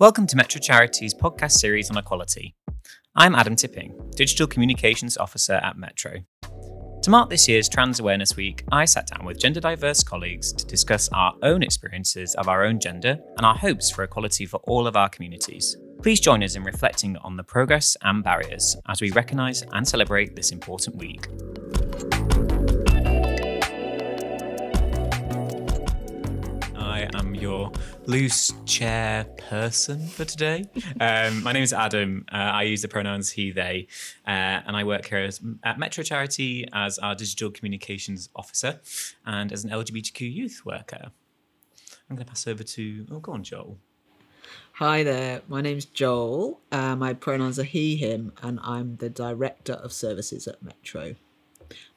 Welcome to Metro Charities podcast series on equality. I'm Adam Tipping, Digital Communications Officer at Metro. To mark this year's Trans Awareness Week, I sat down with gender diverse colleagues to discuss our own experiences of our own gender and our hopes for equality for all of our communities. Please join us in reflecting on the progress and barriers as we recognise and celebrate this important week. Your loose chair person for today. Um, my name is Adam. Uh, I use the pronouns he, they, uh, and I work here as, at Metro Charity as our digital communications officer and as an LGBTQ youth worker. I'm going to pass over to, oh, go on, Joel. Hi there, my name's Joel. Uh, my pronouns are he, him, and I'm the Director of Services at Metro.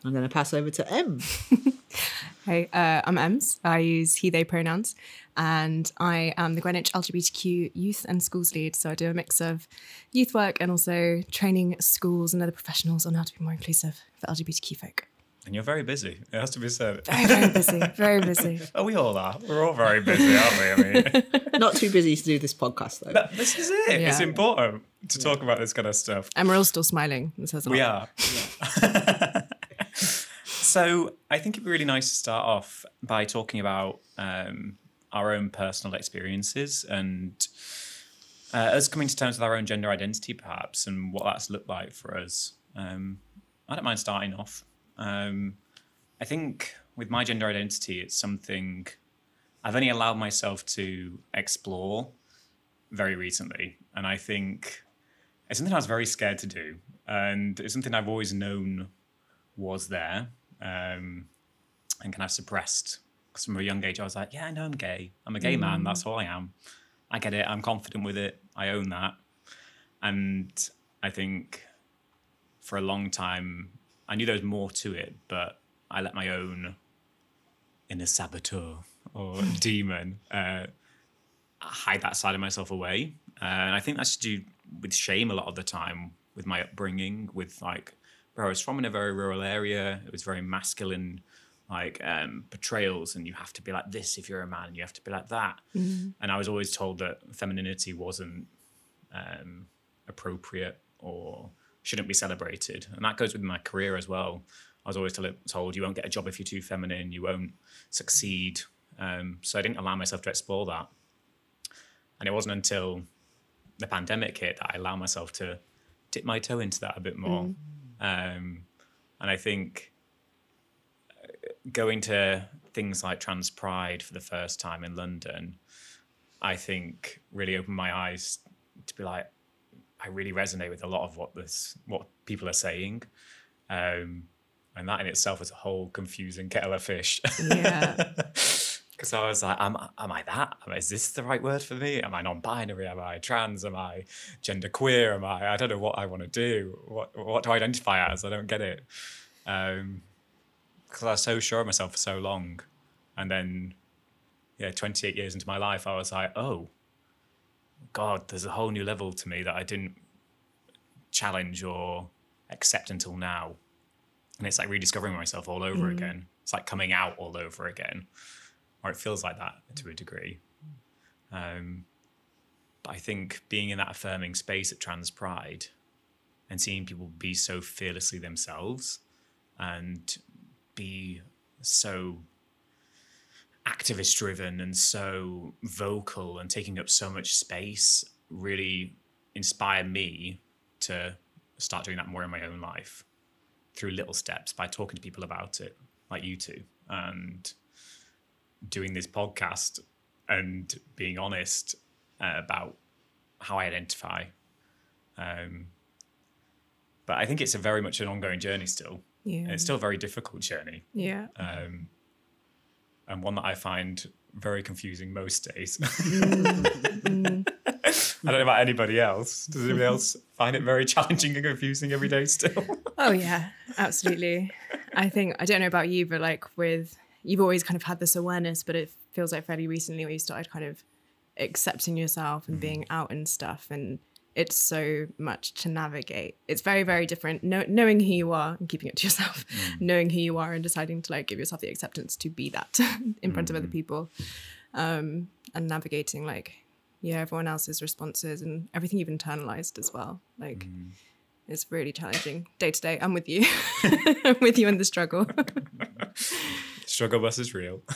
I'm going to pass over to M. Hey, uh, I'm Ems. I use he, they pronouns, and I am the Greenwich LGBTQ youth and schools lead. So I do a mix of youth work and also training schools and other professionals on how to be more inclusive for LGBTQ folk. And you're very busy, it has to be said. Very, very busy. Very busy. oh, we all are. We're all very busy, aren't we? I mean, Not too busy to do this podcast, though. but this is it. It's important to talk about this kind of stuff. And we're all still smiling. It says a We lot. are. so I think it'd be really nice to start off by talking about um, our own personal experiences and uh, us coming to terms with our own gender identity, perhaps, and what that's looked like for us. Um, I don't mind starting off. Um, I think with my gender identity, it's something I've only allowed myself to explore very recently. And I think it's something I was very scared to do. And it's something I've always known was there um, and kind of suppressed. Because from a young age, I was like, yeah, I know I'm gay. I'm a gay man. That's all I am. I get it. I'm confident with it. I own that. And I think for a long time, I knew there was more to it, but I let my own inner saboteur or demon uh, hide that side of myself away. Uh, and I think that's to do with shame a lot of the time, with my upbringing, with like where I was from in a very rural area. It was very masculine, like um, portrayals, and you have to be like this if you're a man, and you have to be like that. And I was always told that femininity wasn't um, appropriate or shouldn't be celebrated. And that goes with my career as well. I was always told you won't get a job if you're too feminine, you won't succeed. Um, so I didn't allow myself to explore that. And it wasn't until the pandemic hit that I allowed myself to dip my toe into that a bit more. Um, and I think going to things like Trans Pride for the first time in London, I think really opened my eyes to be like, I really resonate with a lot of what this what people are saying. Um, and that in itself was a whole confusing kettle of fish. Yeah. Because I was like, am, am I that? Is this the right word for me? Am I non-binary? Am I trans? Am I gender queer? Am I? I don't know what I want to do. What what do I identify as? I don't get it. Um, because I was so sure of myself for so long, and then, yeah, 28 years into my life, I was like, oh, God, there's a whole new level to me that I didn't challenge or accept until now. And it's like rediscovering myself all over again. It's like coming out all over again, or it feels like that to a degree. Um, but I think being in that affirming space at Trans Pride and seeing people be so fearlessly themselves and be so activist driven and so vocal and taking up so much space really inspired me to start doing that more in my own life through little steps by talking to people about it, like you two, and doing this podcast and being honest uh, about how I identify. Um, but I think it's a very much an ongoing journey still. Yeah. And it's still a very difficult journey, Yeah. um, and one that I find very confusing most days. Mm, I don't know about anybody else. Does anybody else find it very challenging and confusing every day still? Oh yeah, absolutely. I think I don't know about you, but like with you've always kind of had this awareness, but it feels like fairly recently where you started kind of accepting yourself and being out and stuff, and it's so much to navigate. It's very very different. Know, knowing who you are and keeping it to yourself, knowing who you are and deciding to like give yourself the acceptance to be that in front of other people, um, and navigating like yeah everyone else's responses and everything you've internalized as well. Like Mm. it's really challenging. Day to day i'm with you. I'm with you in the struggle Struggle bus is real.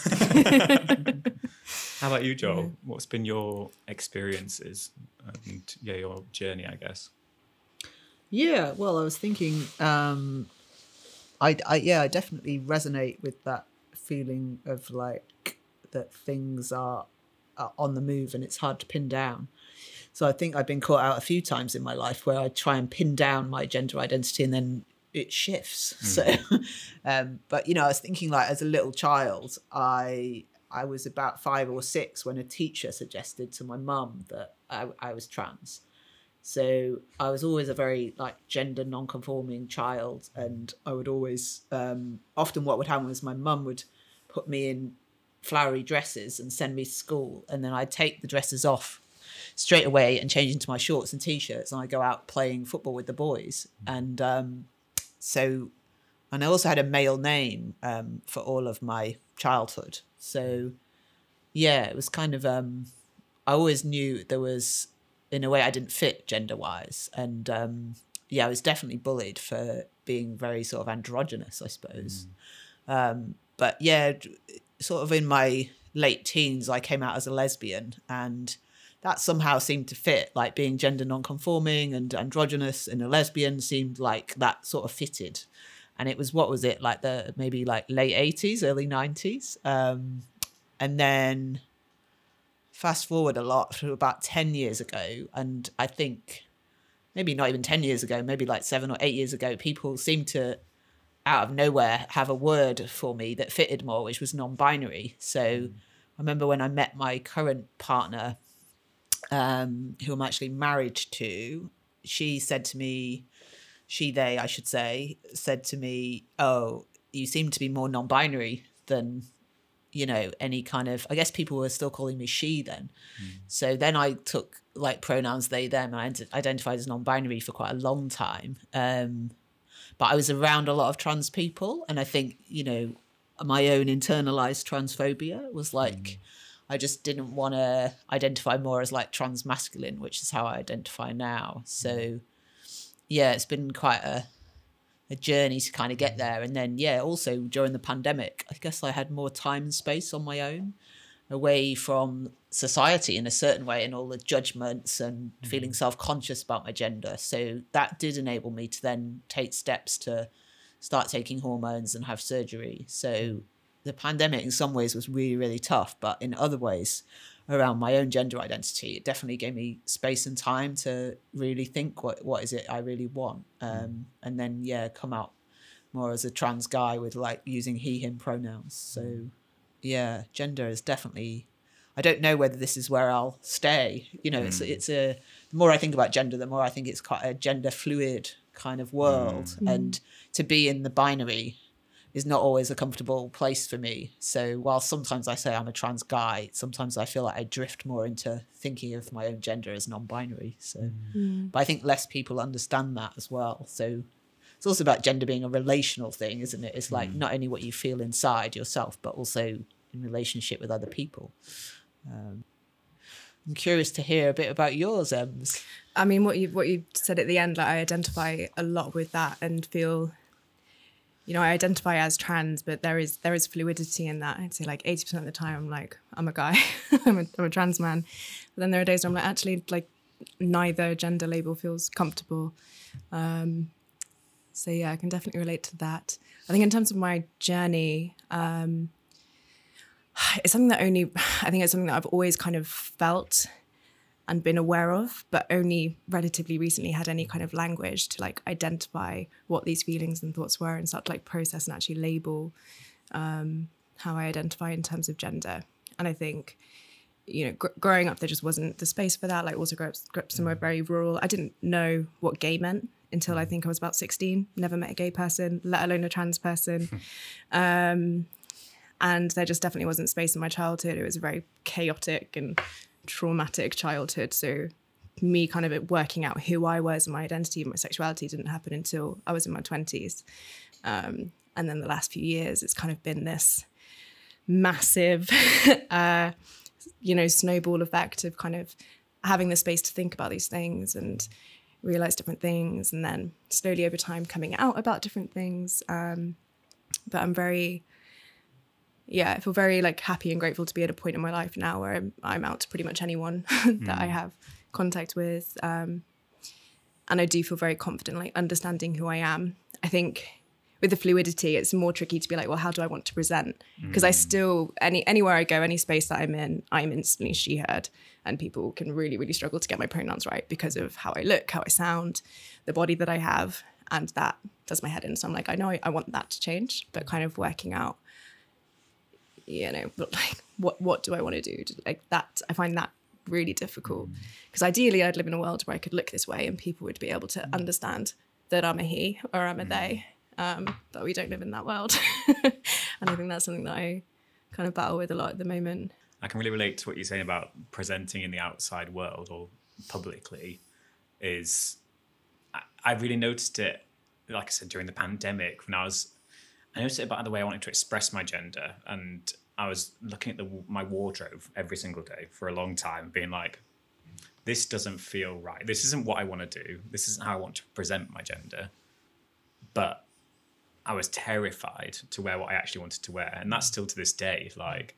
How about you, Joel? What's been your experiences and yeah, your journey, I guess? Yeah, well, I was thinking, um, I, I, yeah, I definitely resonate with that feeling of like that things are, are on the move and it's hard to pin down. So I think I've been caught out a few times in my life where I try and pin down my gender identity and then it shifts. So, um, but you know, I was thinking like as a little child, I I was about five or six when a teacher suggested to my mum that I, I was trans. So I was always a very like gender non-conforming child, and I would always um, often what would happen was my mum would put me in flowery dresses and send me to school, and then I'd take the dresses off straight away and change into my shorts and t-shirts, and I go out playing football with the boys, and um, so and I also had a male name um, for all of my childhood. So yeah, it was kind of um, I always knew there was in a way I didn't fit gender wise, and um, yeah, I was definitely bullied for being very sort of androgynous, I suppose. Um, but yeah, sort of in my late teens, I came out as a lesbian, and that somehow seemed to fit. Like being gender non-conforming and androgynous and a lesbian seemed like that sort of fitted. And it was what was it like the maybe like late eighties, early nineties, um, and then fast forward a lot to about 10 years ago and i think maybe not even 10 years ago maybe like seven or eight years ago people seemed to out of nowhere have a word for me that fitted more which was non-binary so i remember when i met my current partner um, who i'm actually married to she said to me she they i should say said to me oh you seem to be more non-binary than you know any kind of i guess people were still calling me she then. So then i took like pronouns they them i identified as non-binary for quite a long time um but i was around a lot of trans people and i think you know my own internalized transphobia was like i just didn't want to identify more as like trans masculine which is how i identify now so mm. yeah it's been quite a a journey to kind of get mm. there. And then, yeah, also during the pandemic, I guess I had more time and space on my own, away from society in a certain way and all the judgments and mm. feeling self conscious about my gender. So that did enable me to then take steps to start taking hormones and have surgery. So the pandemic, in some ways, was really, really tough. But in other ways, around my own gender identity, it definitely gave me space and time to really think what what is it I really want, mm. um, and then yeah, come out more as a trans guy with like using he him pronouns. Mm. So yeah, gender is definitely. I don't know whether this is where I'll stay. You know, it's mm. it's a. The more I think about gender, the more I think it's quite a gender fluid kind of world, and to be in the binary is not always a comfortable place for me. So while sometimes I say I'm a trans guy, sometimes I feel like I drift more into thinking of my own gender as non-binary. So, but I think less people understand that as well. So it's also about gender being a relational thing, isn't it? It's like not only what you feel inside yourself, but also in relationship with other people. Um, I'm curious to hear a bit about yours, Ems. I mean, what you what you said at the end, like I identify a lot with that and feel, you know, I identify as trans, but there is there is fluidity in that. I'd say like eighty percent of the time, I'm like I'm a guy, I'm, a, I'm a trans man. But then there are days where I'm like actually like neither gender label feels comfortable. Um, so yeah, I can definitely relate to that. I think in terms of my journey, um, it's something that only I think it's something that I've always kind of felt and been aware of, but only relatively recently had any kind of language to like identify what these feelings and thoughts were and start to like process and actually label um, how I identify in terms of gender. And I think, you know, gr- growing up, there just wasn't the space for that. Like, also grew up, grew up somewhere very rural. I didn't know what gay meant until I think I was about 16. Never met a gay person, let alone a trans person. um, and there just definitely wasn't space in my childhood. It was very chaotic and traumatic childhood. So me kind of working out who I was and my identity and my sexuality didn't happen until I was in my 20s. Um, and then the last few years, it's kind of been this massive uh, you know, snowball effect of kind of having the space to think about these things and realize different things, and then slowly over time coming out about different things. Um, but I'm very, yeah, I feel very like happy and grateful to be at a point in my life now where I'm, I'm out to pretty much anyone that I have contact with. Um, and I do feel very confident, like understanding who I am. I think with the fluidity, it's more tricky to be like, well, how do I want to present? Because I still any anywhere I go, any space that I'm in, I'm instantly she heard, and people can really really struggle to get my pronouns right because of how I look, how I sound, the body that I have, and that does my head in. So I'm like, I know I, I want that to change, but kind of working out, you know, but like what what do I want to do? Like that, I find that really difficult mm. because ideally I'd live in a world where I could look this way and people would be able to mm. understand that I'm a he or I'm a mm. they. Um, but we don't live in that world, and I think that's something that I kind of battle with a lot at the moment. I can really relate to what you're saying about presenting in the outside world or publicly. Is I, I really noticed it, like I said, during the pandemic when I was. I noticed it about the way I wanted to express my gender, and I was looking at the my wardrobe every single day for a long time, being like, "This doesn't feel right. This isn't what I want to do. This isn't how I want to present my gender." But I was terrified to wear what I actually wanted to wear, and that's still to this day. Like,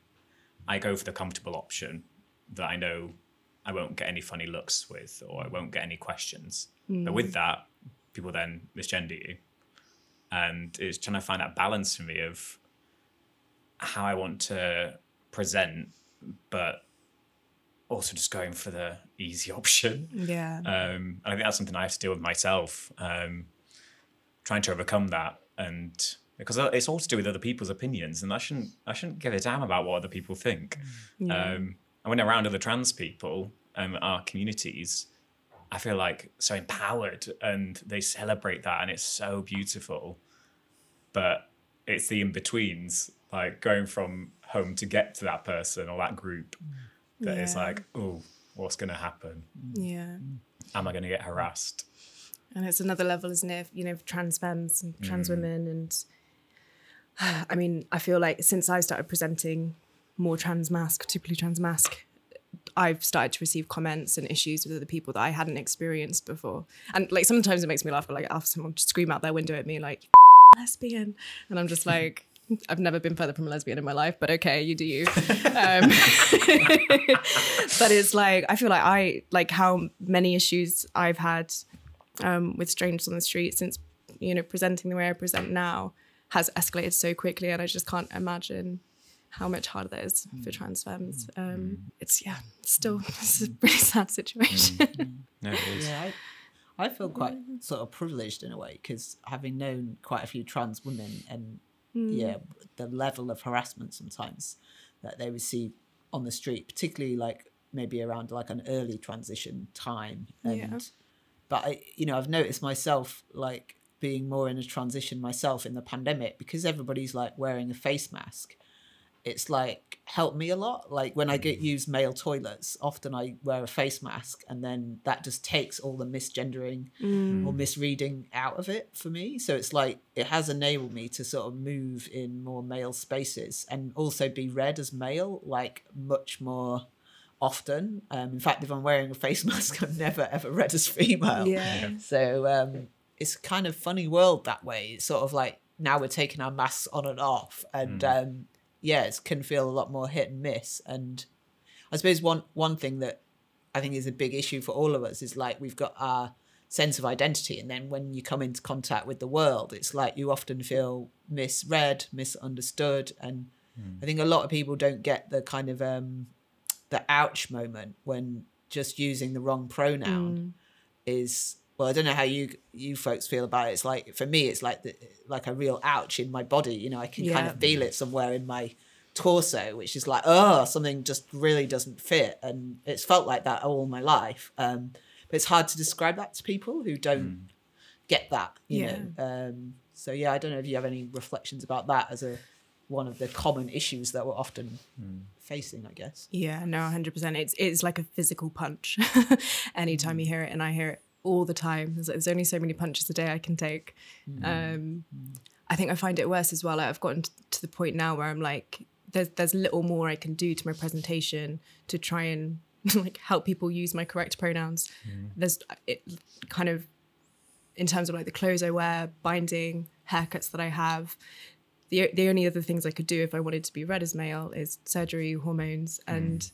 I go for the comfortable option that I know I won't get any funny looks with, or I won't get any questions. But mm. with that, people then misgender you, and it's trying to find that balance for me of how I want to present, but also just going for the easy option. Yeah. Um, and I think that's something I have to deal with myself, um, trying to overcome that. And because it's all to do with other people's opinions, and I shouldn't, I shouldn't give a damn about what other people think. Um, and when around other trans people, um, our communities, I feel like so empowered, and they celebrate that, and it's so beautiful. But it's the in betweens, like going from home to get to that person or that group, that is Yeah. like, oh, what's going to happen? yeah. Am I going to get harassed? And it's another level, isn't it? You know, trans femmes and trans mm. women. And I mean, I feel like since I started presenting more trans masc, particularly trans masc, I've started to receive comments and issues with other people that I hadn't experienced before. And like sometimes it makes me laugh, but like I'll have someone just scream out their window at me, like, lesbian. And I'm just like, I've never been further from a lesbian in my life, but okay, you do you. Um, but it's like, I feel like I, like how many issues I've had um, with strangers on the street since you know presenting the way I present now has escalated so quickly, and I just can't imagine how much harder that is for trans femmes. Um, it's yeah, still it's a really sad situation. No, it is. Yeah, I, I feel quite sort of privileged in a way because having known quite a few trans women and Mm. yeah, the level of harassment sometimes that they receive on the street, particularly like maybe around like an early transition time. And Yeah. but I, you know, I've noticed myself like being more in a transition myself in the pandemic because everybody's like wearing a face mask. It's like helped me a lot. Like when I get use male toilets, often I wear a face mask, and then that just takes all the misgendering or misreading out of it for me. So it's like it has enabled me to sort of move in more male spaces and also be read as male, like much more often. Um, in fact, if I'm wearing a face mask, I'm never ever read as female. Yeah. So um, it's kind of funny world that way. It's sort of like now we're taking our masks on and off, and um, yeah, it can feel a lot more hit and miss. And I suppose one one thing that I think is a big issue for all of us is like we've got our sense of identity, and then when you come into contact with the world, it's like you often feel misread, misunderstood, and I think a lot of people don't get the kind of um, the ouch moment when just using the wrong pronoun is well i don't know how you you folks feel about it. It's like for me it's like the, like a real ouch in my body. You know i can kind of feel it somewhere in my torso which is like oh something just really doesn't fit. And it's felt like that all my life. Um but it's hard to describe that to people who don't get that you Yeah. know? Um so yeah i don't know if you have any reflections about that as a one of the common issues that we're often facing i guess. Yeah, no, hundred percent. It's it's like a physical punch. Anytime you hear it, and I hear it all the time. There's, there's only so many punches a day I can take. Mm-hmm. Um, mm-hmm. I think I find it worse as well. Like I've gotten to the point now where I'm like, there's there's little more I can do to my presentation to try and like help people use my correct pronouns. Mm-hmm. There's uh, it kind of in terms of like the clothes I wear, binding, haircuts that I have. The the only other things I could do if I wanted to be read as male is surgery, hormones, and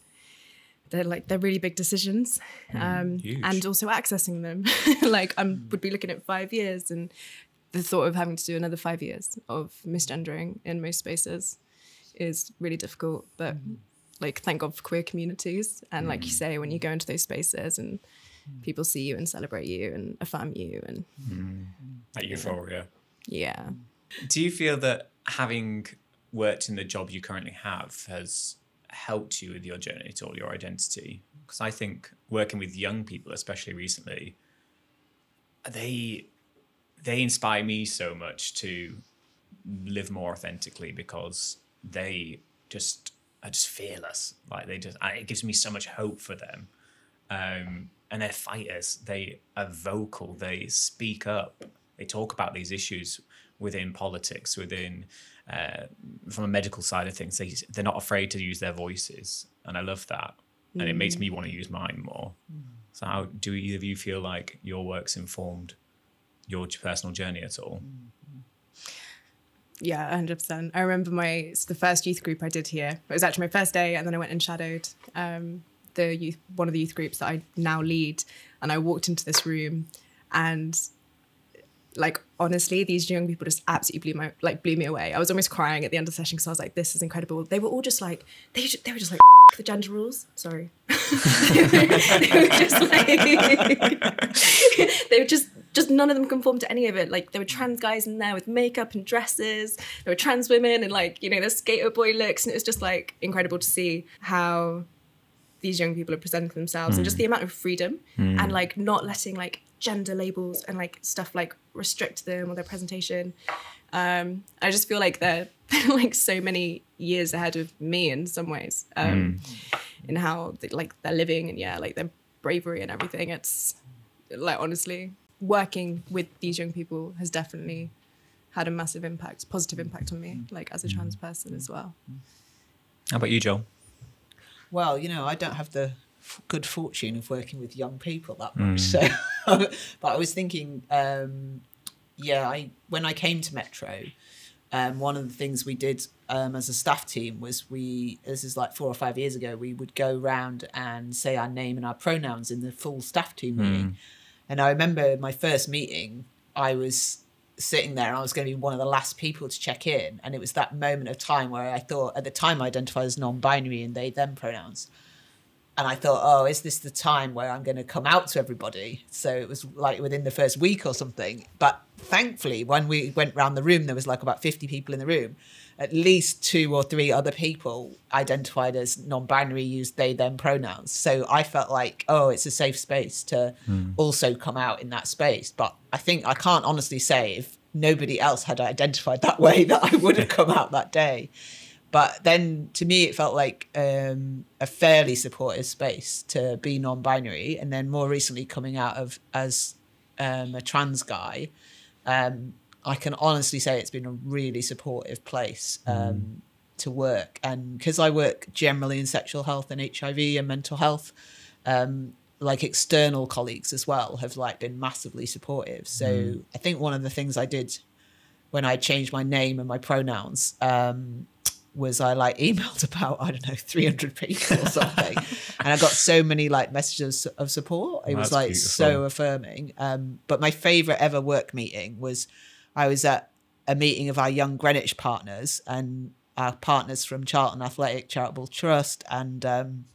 they're like they're really big decisions, hmm, um, huge. and also accessing them. like I hmm. would be looking at five years, and the thought of having to do another five years of misgendering in most spaces is really difficult. But hmm. like, thank God for queer communities, and like you say, when you go into those spaces and people see you and celebrate you and affirm you, and Like euphoria. yeah. Do you feel that having worked in the job you currently have has helped you with your journey all, your identity? Because I think working with young people, especially recently, they they inspire me so much to live more authentically because they just are just fearless. Like they just, it gives me so much hope for them. Um, and they're fighters. They are vocal. They speak up. They talk about these issues within politics, within uh, from a medical side of things. They they're not afraid to use their voices, and I love that. And it makes me want to use mine more. So, how do either of you feel like your work's informed your personal journey at all? Yeah, hundred percent. I remember my the first youth group I did here. It was actually my first day, and then I went and shadowed um, the youth one of the youth groups that I now lead. And I walked into this room, and like honestly, these young people just absolutely blew my like blew me away. I was almost crying at the end of the session because I was like, "This is incredible." They were all just like they they were just like the gender rules. Sorry, they were just like they were just just none of them conformed to any of it. Like there were trans guys in there with makeup and dresses. There were trans women and like you know the skater boy looks, and it was just like incredible to see how these young people are presenting themselves and hmm. just the amount of freedom hmm. and like not letting like gender labels and like stuff like restrict them or their presentation. Um, I just feel like they're like so many years ahead of me in some ways um, in how they, like they're living and yeah, like their bravery and everything. It's like honestly working with these young people has definitely had a massive impact, positive impact on me, like as a trans person as well. How about you, Joel? Well, you know, I don't have the f- good fortune of working with young people that much. So, but I was thinking, um, yeah, I when I came to Metro, um, one of the things we did um, as a staff team was we this is like four or five years ago we would go round and say our name and our pronouns in the full staff team meeting. And I remember my first meeting, I was sitting there and I was going to be one of the last people to check in. And it was that moment of time where I thought, at the time, I identified as non binary and they them pronouns. And I thought, oh, is this the time where I'm going to come out to everybody? So it was like within the first week or something. But thankfully, when we went round the room, there was like about 50 people in the room. At least two or three other people identified as non binary used they them pronouns. So I felt like, oh, it's a safe space to hmm. also come out in that space. But I think I can't honestly say if nobody else had identified that way that I would have come out that day. But then to me, it felt like um, a fairly supportive space to be non binary. And then more recently, coming out of as um, a trans guy, um, I can honestly say it's been a really supportive place um, to work. And because I work generally in sexual health and HIV and mental health, um, like external colleagues as well have like been massively supportive. So I think one of the things I did when I changed my name and my pronouns um, was I like emailed about I don't know 300 people or something, and I got so many like messages of support. It was like beautiful. so affirming. Um, but my favorite ever work meeting was I was at a meeting of our young Greenwich partners and our partners from Charlton Athletic Charitable Trust and um,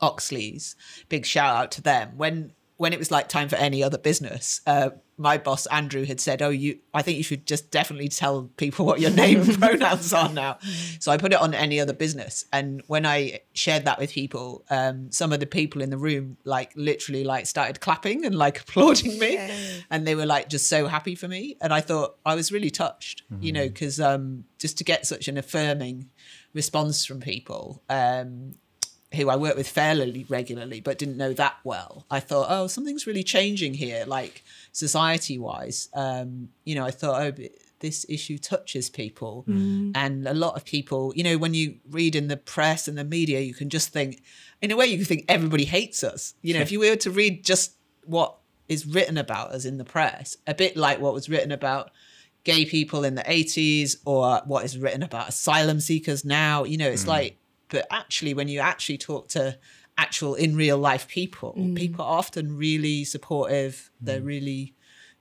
Oxleas'. Big shout out to them. When when it was like time for any other business, uh, my boss Andrew had said, "Oh, you, I think you should just definitely tell people what your name and pronouns are now." So I put it on any other business, and when I shared that with people, um, some of the people in the room like literally like started clapping and like applauding me, and they were like just so happy for me, and I thought I was really touched, you know, because um, just to get such an affirming response from people. Um, who I work with fairly regularly, but didn't know that well. I thought, oh, something's really changing here, like society wise. Um, you know, I thought, oh, this issue touches people. And a lot of people, you know, when you read in the press and the media, you can just think, in a way, you can think everybody hates us. You know, if you were to read just what is written about us in the press, a bit like what was written about gay people in the 80s or what is written about asylum seekers now, you know, it's like, but actually, when you actually talk to actual in real life people, mm. people are often really supportive. They're mm. really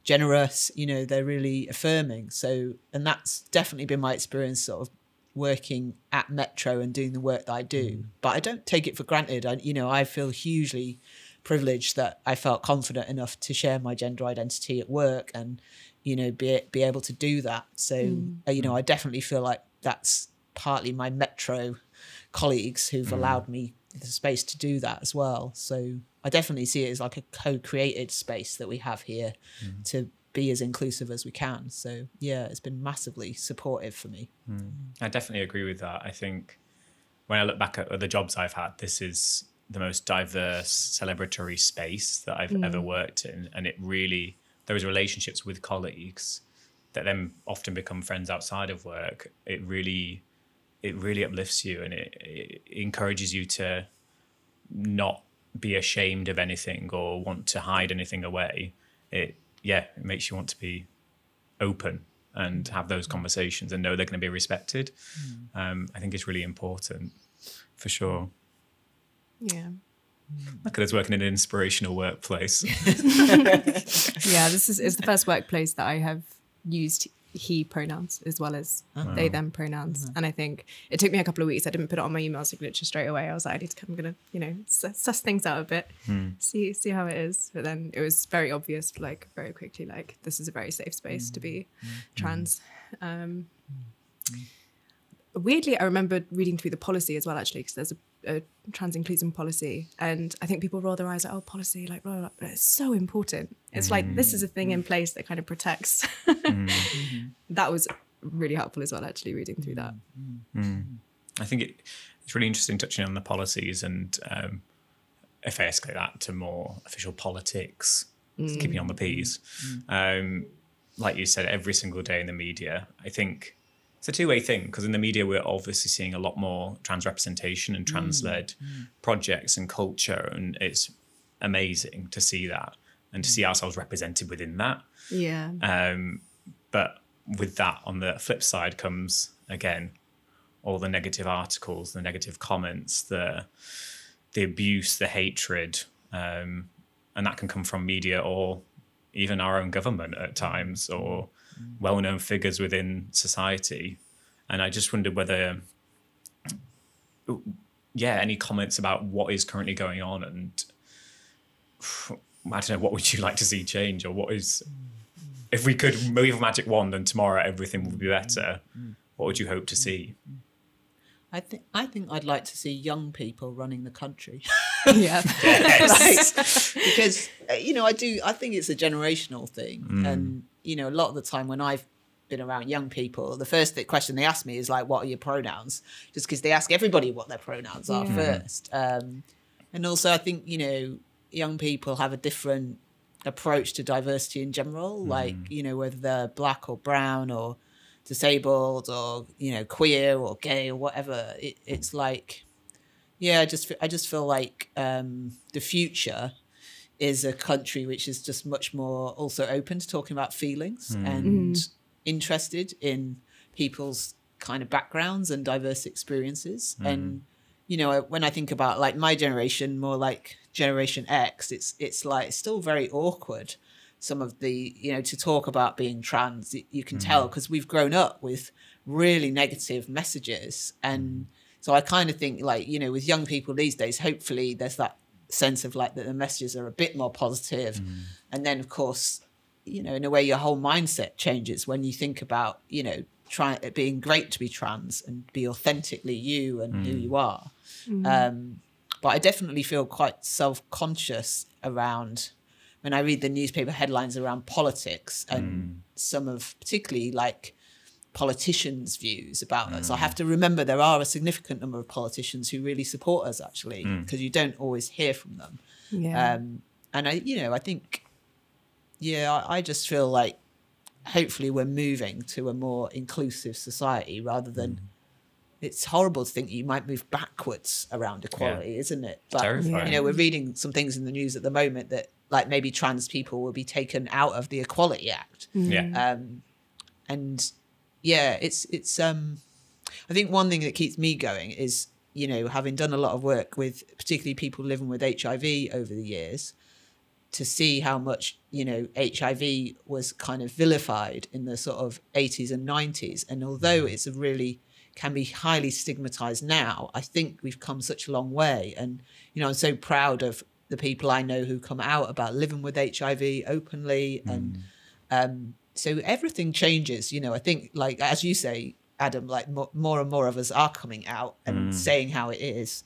generous, you know, they're really affirming. So, and that's definitely been my experience sort of working at Metro and doing the work that I do. Mm. But I don't take it for granted. I, you know, I feel hugely privileged that I felt confident enough to share my gender identity at work and, you know, be, be able to do that. So, uh, you know, I definitely feel like that's partly my Metro colleagues who've mm. allowed me the space to do that as well. So I definitely see it as like a co-created space that we have here mm. to be as inclusive as we can. So yeah, it's been massively supportive for me. Mm. I definitely agree with that. I think when I look back at the jobs I've had, this is the most diverse celebratory space that I've ever worked in. And it really, those relationships with colleagues that then often become friends outside of work, it really, it really uplifts you and it, it encourages you to not be ashamed of anything or want to hide anything away. It, yeah, it makes you want to be open and have those conversations and know they're going to be respected. Um, I think it's really important for sure. Yeah. Look at us working in an inspirational workplace. Yeah, this is, is the first workplace that I have used he pronouns as well as ah. they them pronouns. Mm-hmm. And I think it took me a couple of weeks. I didn't put it on my email signature straight away. I was like, I need to, I'm gonna, you know, suss, suss things out a bit, hmm. see see how it is. But then it was very obvious, like very quickly, like this is a very safe space to be hmm. Hmm. trans. Um, weirdly, I remember reading through the policy as well, actually, because there's a, a trans inclusion policy, and I think people roll their eyes at, "Oh, policy, like, blah, blah, blah. but it's so important. It's like mm-hmm. this is a thing in place that kind of protects." Mm-hmm. that was really helpful as well, actually, reading through that. Mm-hmm. I think it, it's really interesting touching on the policies and um, if I escalate that to more official politics, keeping on the mm. P's. Mm. Um, like you said, every single day in the media, I think it's a two way thing because in the media, we're obviously seeing a lot more trans representation and trans led projects and culture. And it's amazing to see that and to see ourselves represented within that. Yeah. Um, but with that, on the flip side, comes again all the negative articles, the negative comments, the the abuse, the hatred, um, and that can come from media or even our own government at times, or well-known figures within society. And I just wondered whether, yeah, any comments about what is currently going on, and I don't know, what would you like to see change, or what is if we could wave a magic wand and tomorrow everything would be better, what would you hope to see? I think I think I'd like to see young people running the country. yeah. like, because uh, you know I do I think it's a generational thing Mm. and you know a lot of the time when I've been around young people the first th- question they ask me is like what are your pronouns just because they ask everybody what their pronouns are Yeah. first um, and also I think you know young people have a different approach to diversity in general like you know whether they're black or brown or disabled or you know queer or gay or whatever it, it's like yeah, I just I just feel like um, the future is a country which is just much more also open to talking about feelings hmm. and mm-hmm. interested in people's kind of backgrounds and diverse experiences. Hmm. And you know, when I think about like my generation, more like Generation X, it's it's like it's still very awkward. Some of the you know to talk about being trans, you can tell mm-hmm. because we've grown up with really negative messages. And mm-hmm. so I kind of think like, you know, with young people these days, hopefully there's that sense of like that the messages are a bit more positive. Mm-hmm. And then of course, you know, in a way your whole mindset changes when you think about, you know, trying it being great to be trans and be authentically you and who mm. you are. Um, but I definitely feel quite self-conscious around when I read the newspaper headlines around politics and hmm. some of particularly like politicians' views about us. I hmm. have to remember there are a significant number of politicians who really support us actually, hmm. because you don't always hear from them. Yeah. Um, and I, you know, I think, yeah, I, I just feel like hopefully we're moving to a more inclusive society rather than it's horrible to think you might move backwards around equality, isn't it? But terrifying. you know, we're reading some things in the news at the moment that like maybe trans people will be taken out of the Equality Act. Yeah. Um, and yeah, it's it's um I think one thing that keeps me going is, you know, having done a lot of work with particularly people living with HIV over the years, to see how much, you know, HIV was kind of vilified in the sort of 80s and 90s. And although it's a really can be highly stigmatized now, I think we've come such a long way. And, you know, I'm so proud of the people I know who come out about living with HIV openly and mm. um, so everything changes you know i think like as you say adam like more, more and more of us are coming out and mm. saying how it is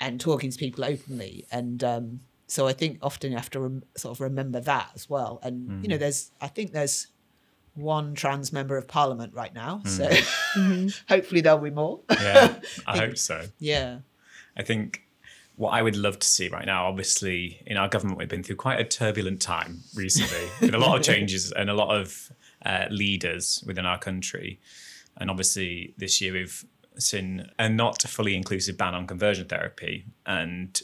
and talking to people openly. And um, so i think often you have to rem- sort of remember that as well. And you know mm. there's i think there's one trans member of parliament right now so mm-hmm. hopefully there'll be more. Yeah. I hope so. yeah. I think what I would love to see right now, obviously, in our government, we've been through quite a turbulent time recently with a lot of changes and a lot of uh, leaders within our country. And obviously, this year we've seen a not fully inclusive ban on conversion therapy. And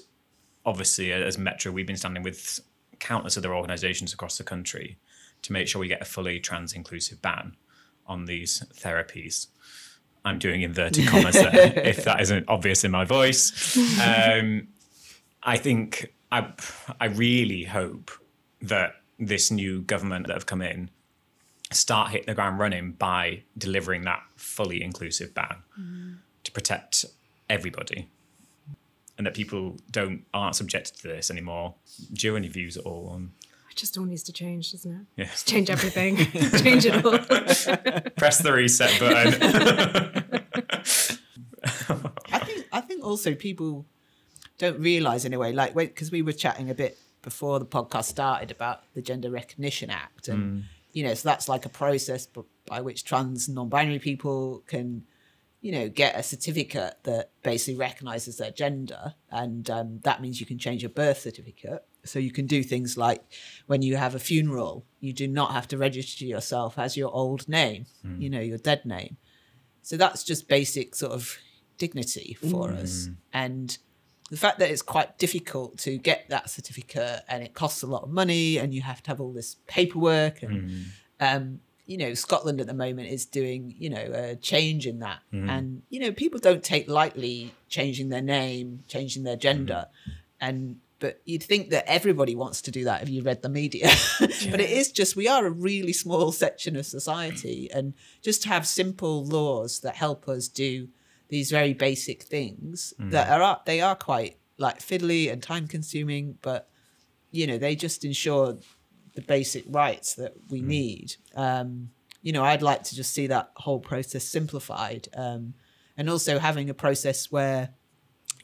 obviously, as Metro, we've been standing with countless other organisations across the country to make sure we get a fully trans inclusive ban on these therapies. I'm doing inverted commas there, if that isn't obvious in my voice. Um, I think I, I really hope that this new government that have come in start hitting the ground running by delivering that fully inclusive ban to protect everybody, and that people don't aren't subjected to this anymore. Do you have any views at all on? It just all needs to change, doesn't it? Yeah. Just change everything. change it all. Press the reset button. I think I think also people don't realize in a way, like because we were chatting a bit before the podcast started about the Gender Recognition Act, and you know, so that's like a process b- by which trans and non-binary people can, you know, get a certificate that basically recognizes their gender, and um, that means you can change your birth certificate. So you can do things like when you have a funeral, you do not have to register yourself as your old name, hmm. you know, your dead name. So that's just basic sort of dignity for hmm. us. And the fact that it's quite difficult to get that certificate and it costs a lot of money and you have to have all this paperwork and hmm. um, you know, Scotland at the moment is doing, you know, a change in that. And, you know, people don't take lightly changing their name, changing their gender. And but you'd think that everybody wants to do that if you read the media. but it is just we are a really small section of society and just to have simple laws that help us do these very basic things that are they are quite like fiddly and time consuming, but you know, they just ensure the basic rights that we need. Um, you know, I'd like to just see that whole process simplified, um, and also having a process where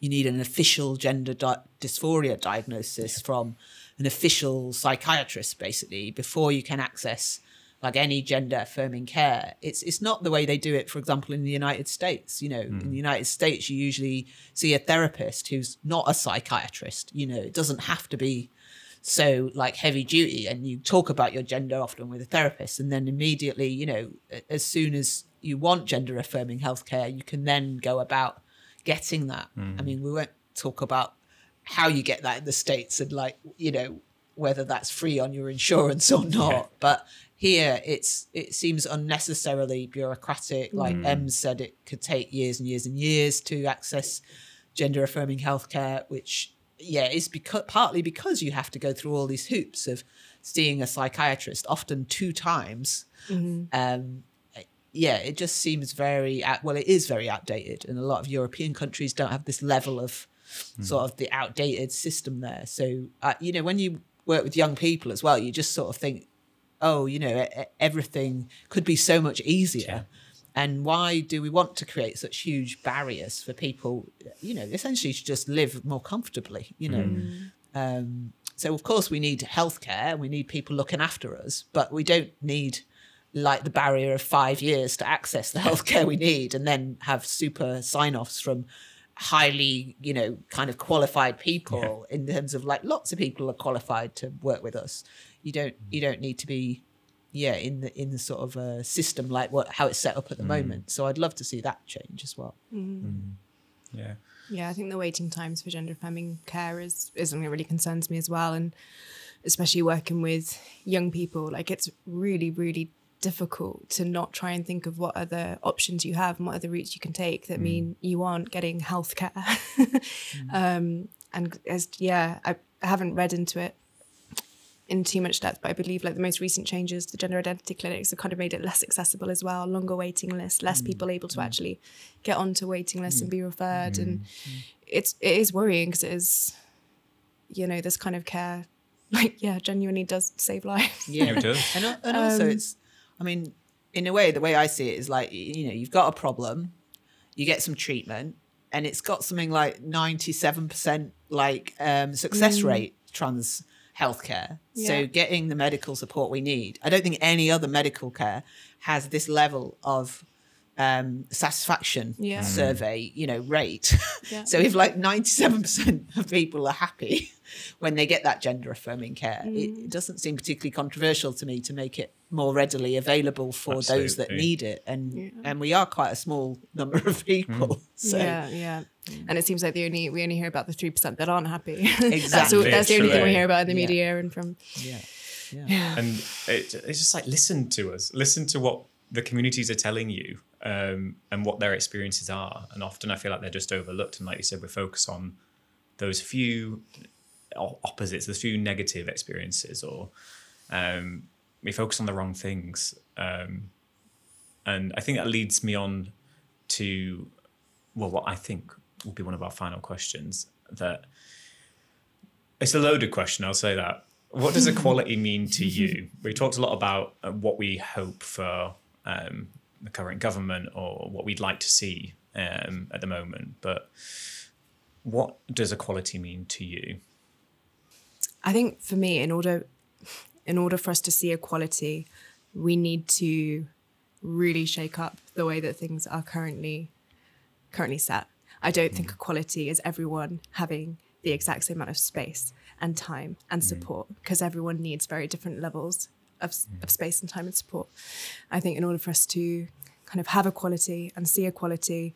you need an official gender di- dysphoria diagnosis from an official psychiatrist, basically, before you can access like any gender affirming care. It's it's not the way they do it, for example, in the United States. You know, in hmm. the United States, you usually see a therapist who's not a psychiatrist. You know, it doesn't have to be so like heavy duty and you talk about your gender often with a therapist and then immediately you know as soon as you want gender affirming healthcare you can then go about getting that. I mm. mean we won't talk about how you get that in the states and like you know whether that's free on your insurance or not. But here it's it seems unnecessarily bureaucratic. Like mm. em said it could take years and years and years to access gender affirming healthcare which yeah is because partly because you have to go through all these hoops of seeing a psychiatrist often two times. Mm-hmm. Um yeah it just seems very well it is very outdated and a lot of european countries don't have this level of sort of the outdated system there. So uh, you know when you work with young people as well you just sort of think oh you know everything could be so much easier. And why do we want to create such huge barriers for people you know essentially to just live more comfortably you know? Um, so of course we need healthcare we need people looking after us but we don't need like the barrier of five years to access the healthcare we need and then have super sign-offs from highly you know kind of qualified people in terms of like lots of people are qualified to work with us you don't you don't need to be yeah in the in the sort of uh, system like what how it's set up at the mm. moment. So I'd love to see that change as well. Mm. Mm. Yeah. Yeah, I think the waiting times for gender affirming care is is something that really concerns me as well, and especially working with young people, like it's really really difficult to not try and think of what other options you have and what other routes you can take that mm. mean you aren't getting healthcare. Mm. um, and as yeah, I, I haven't read into it in too much depth, but I believe like the most recent changes, the gender identity clinics have kind of made it less accessible as well, longer waiting lists, less mm. people able to actually get onto waiting lists and be referred. And it's it is worrying because it is, you know, this kind of care, like yeah, genuinely does save lives. Yeah, it does. And, and um, also, it's, I mean, in a way, the way I see it is like, you know, you've got a problem, you get some treatment, and it's got something like 97% like um, success rate trans healthcare. Yeah. So getting the medical support we need. I don't think any other medical care has this level of um, satisfaction Yeah. Mm. survey, you know, rate. Yeah. so if like 97% of people are happy when they get that gender affirming care, it, Mm. it doesn't seem particularly controversial to me to make it more readily available for those that need it. And and we are quite a small number of people. So yeah, yeah. And it seems like the only we only hear about the three percent that aren't happy. that's, Exactly. all, that's the only thing we hear about in the Yeah. media and from yeah. Yeah. and it, it's just like listen to us listen to what the communities are telling you um, and what their experiences are and often i feel like they're just overlooked and like you said we focus on those few opposites those few negative experiences or um, we focus on the wrong things um, and i think that leads me on to well what i think will be one of our final questions that it's a loaded question, I'll say that. What does equality mean to you? We talked a lot about uh, what we hope for um, the current government or what we'd like to see um, at the moment, but what does equality mean to you? I think for me, in order in order for us to see equality, we need to really shake up the way that things are currently currently set. I don't think equality is everyone having the exact same amount of space and time and support because everyone needs very different levels of, of space and time and support. I think in order for us to kind of have equality and see equality,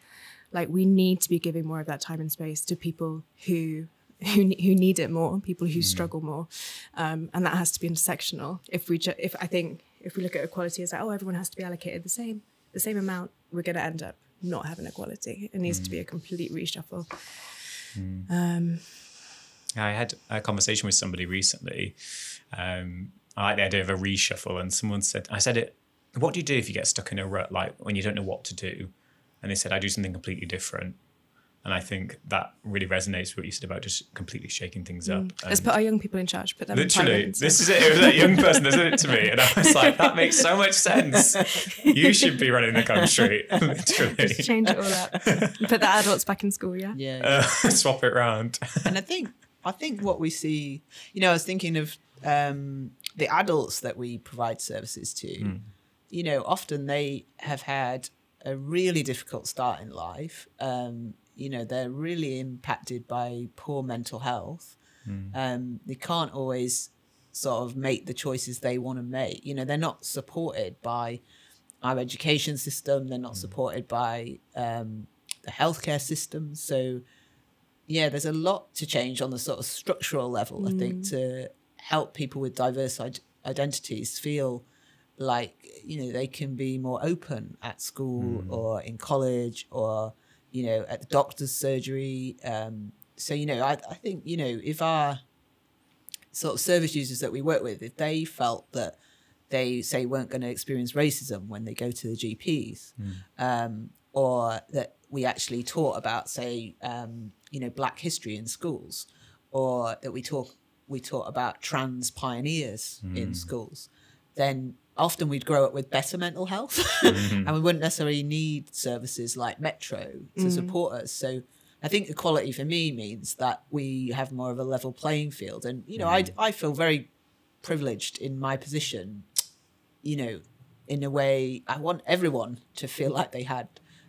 like we need to be giving more of that time and space to people who who, who need it more, people who struggle more, um, and that has to be intersectional. If we ju- if I think if we look at equality as like oh everyone has to be allocated the same the same amount, we're going to end up not having equality. It needs to be a complete reshuffle. Um, I had a conversation with somebody recently. Um, I like the idea of a reshuffle, and someone said, I said it, what do you do if you get stuck in a rut, like when you don't know what to do? And they said, I do something completely different. And I think that really resonates with what you said about just completely shaking things up. let's put our young people in charge. Put them in literally, parliament instead. this is it. It was that young person that said it to me. And I was like, that makes so much sense. You should be running the country, literally. Just change it all up. Put the adults back in school. Yeah. Yeah. Uh, swap it round. and I think I think what we see, you know, I was thinking of um, the adults that we provide services to. You know, often they have had a really difficult start in life. Um, you know, they're really impacted by poor mental health. Um, they can't always sort of make the choices they want to make. You know, they're not supported by our education system. They're not supported by um, the healthcare system. So, yeah, there's a lot to change on the sort of structural level, I think, to help people with diverse id- identities feel like, you know, they can be more open at school or in college or, you know, at the doctor's surgery. Um, so, you know, I, I think, you know, if our sort of service users that we work with, if they felt that they say weren't going to experience racism when they go to the GPs, um, or that we actually taught about, say, um, you know, Black history in schools, or that we talk we taught about trans pioneers in hmm. schools, then often we'd grow up with better mental health, mm-hmm. and we wouldn't necessarily need services like Metro to mm. support us. So. I think equality for me means that we have more of a level playing field, and you know, I mm. I feel very privileged in my position you know, in a way, I want everyone to feel like they had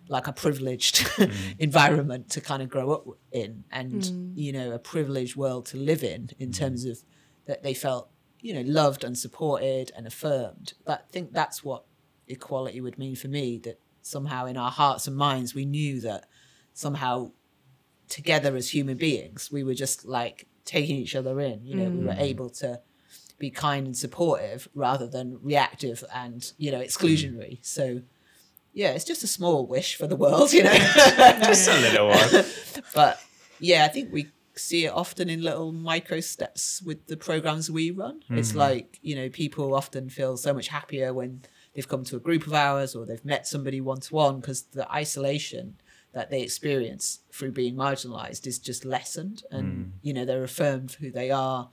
like a privileged mm. environment to kind of grow up in and, mm. you know, a privileged world to live in, in mm. terms of that they felt you know, loved and supported and affirmed. But I think that's what equality would mean for me. That somehow in our hearts and minds we knew that somehow together as human beings we were just like taking each other in. You know, we were able to be kind and supportive rather than reactive and you know exclusionary. So yeah, it's just a small wish for the world, you know. Just a little one. but yeah, I think we see it often in little micro steps with the programs we run. It's mm-hmm. like, you know, people often feel so much happier when they've come to a group of ours or they've met somebody one to one because the isolation that they experience through being marginalized is just lessened and, mm. you know, they're affirmed who they are.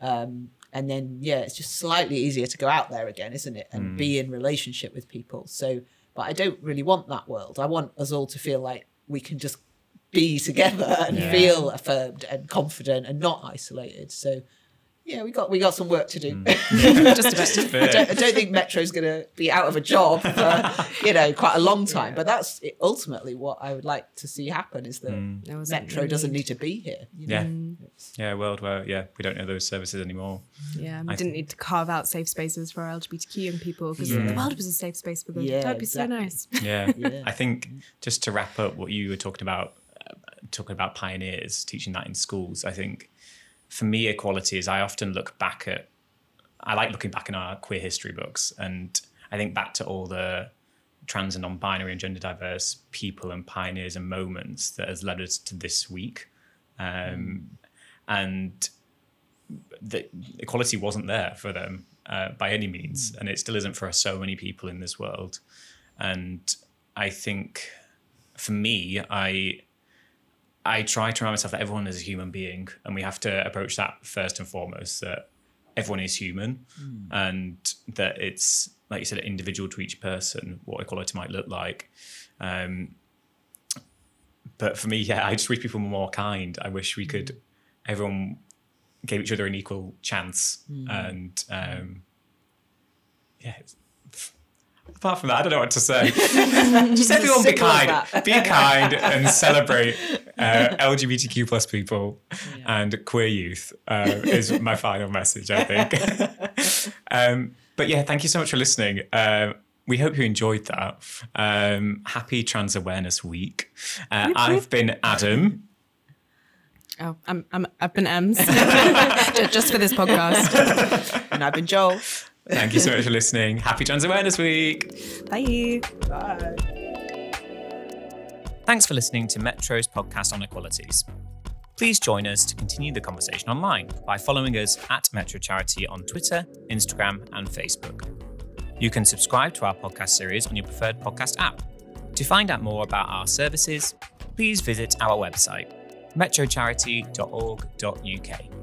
Um, and then, yeah, it's just slightly easier to go out there again, isn't it? And be mm. in relationship with people. So, but I don't really want that world. I want us all to feel like we can just be together and Yeah. feel affirmed and confident and not isolated. So yeah, we got we got some work to do. Mm. Just about. I, don't, I don't think Metro's going to be out of a job for you know quite a long time, but that's ultimately what I would like to see happen is that mm. There was Metro doesn't need to be here. You know? Mm. Yeah. Yeah, world where yeah, we don't know those services anymore. Yeah, we I didn't need to carve out safe spaces for LGBTQ young people because the world was a safe space for them. Yeah, That'd be exactly. so nice. Yeah. Yeah. I think just to wrap up what you were talking about, uh, talking about pioneers, teaching that in schools, I think for me, equality is I often look back at, I like looking back in our queer history books and I think back to all the trans and non-binary and gender diverse people and pioneers and moments that has led us to this week. Um, and the equality wasn't there for them uh, by any means, and it still isn't for so many people in this world. And I think for me, I I try to remind myself that everyone is a human being, and we have to approach that first and foremost that everyone is human, and that it's like you said, individual to each person what equality might look like. Um, but for me, yeah, I just wish people were more kind. I wish we could, everyone gave each other an equal chance, and um, yeah. It's- Apart from that, I don't know what to say. Just everyone be kind, be kind, and celebrate uh, LGBTQ plus people and queer youth. Uh, is my final message, I think. um, but yeah, thank you so much for listening. Um, we hope you enjoyed that. Um, happy Trans Awareness Week. Uh, I've been Adam. Oh, I'm, I'm, I've been Ems just for this podcast. And I've been Joel. Thank you so much for listening. Happy Trans Awareness Week. Bye. Bye. Thanks for listening to Metro's podcast on equalities. Please join us to continue the conversation online by following us at Metro Charity on Twitter, Instagram, and Facebook. You can subscribe to our podcast series on your preferred podcast app. To find out more about our services, please visit our website, metrocharity.org.uk.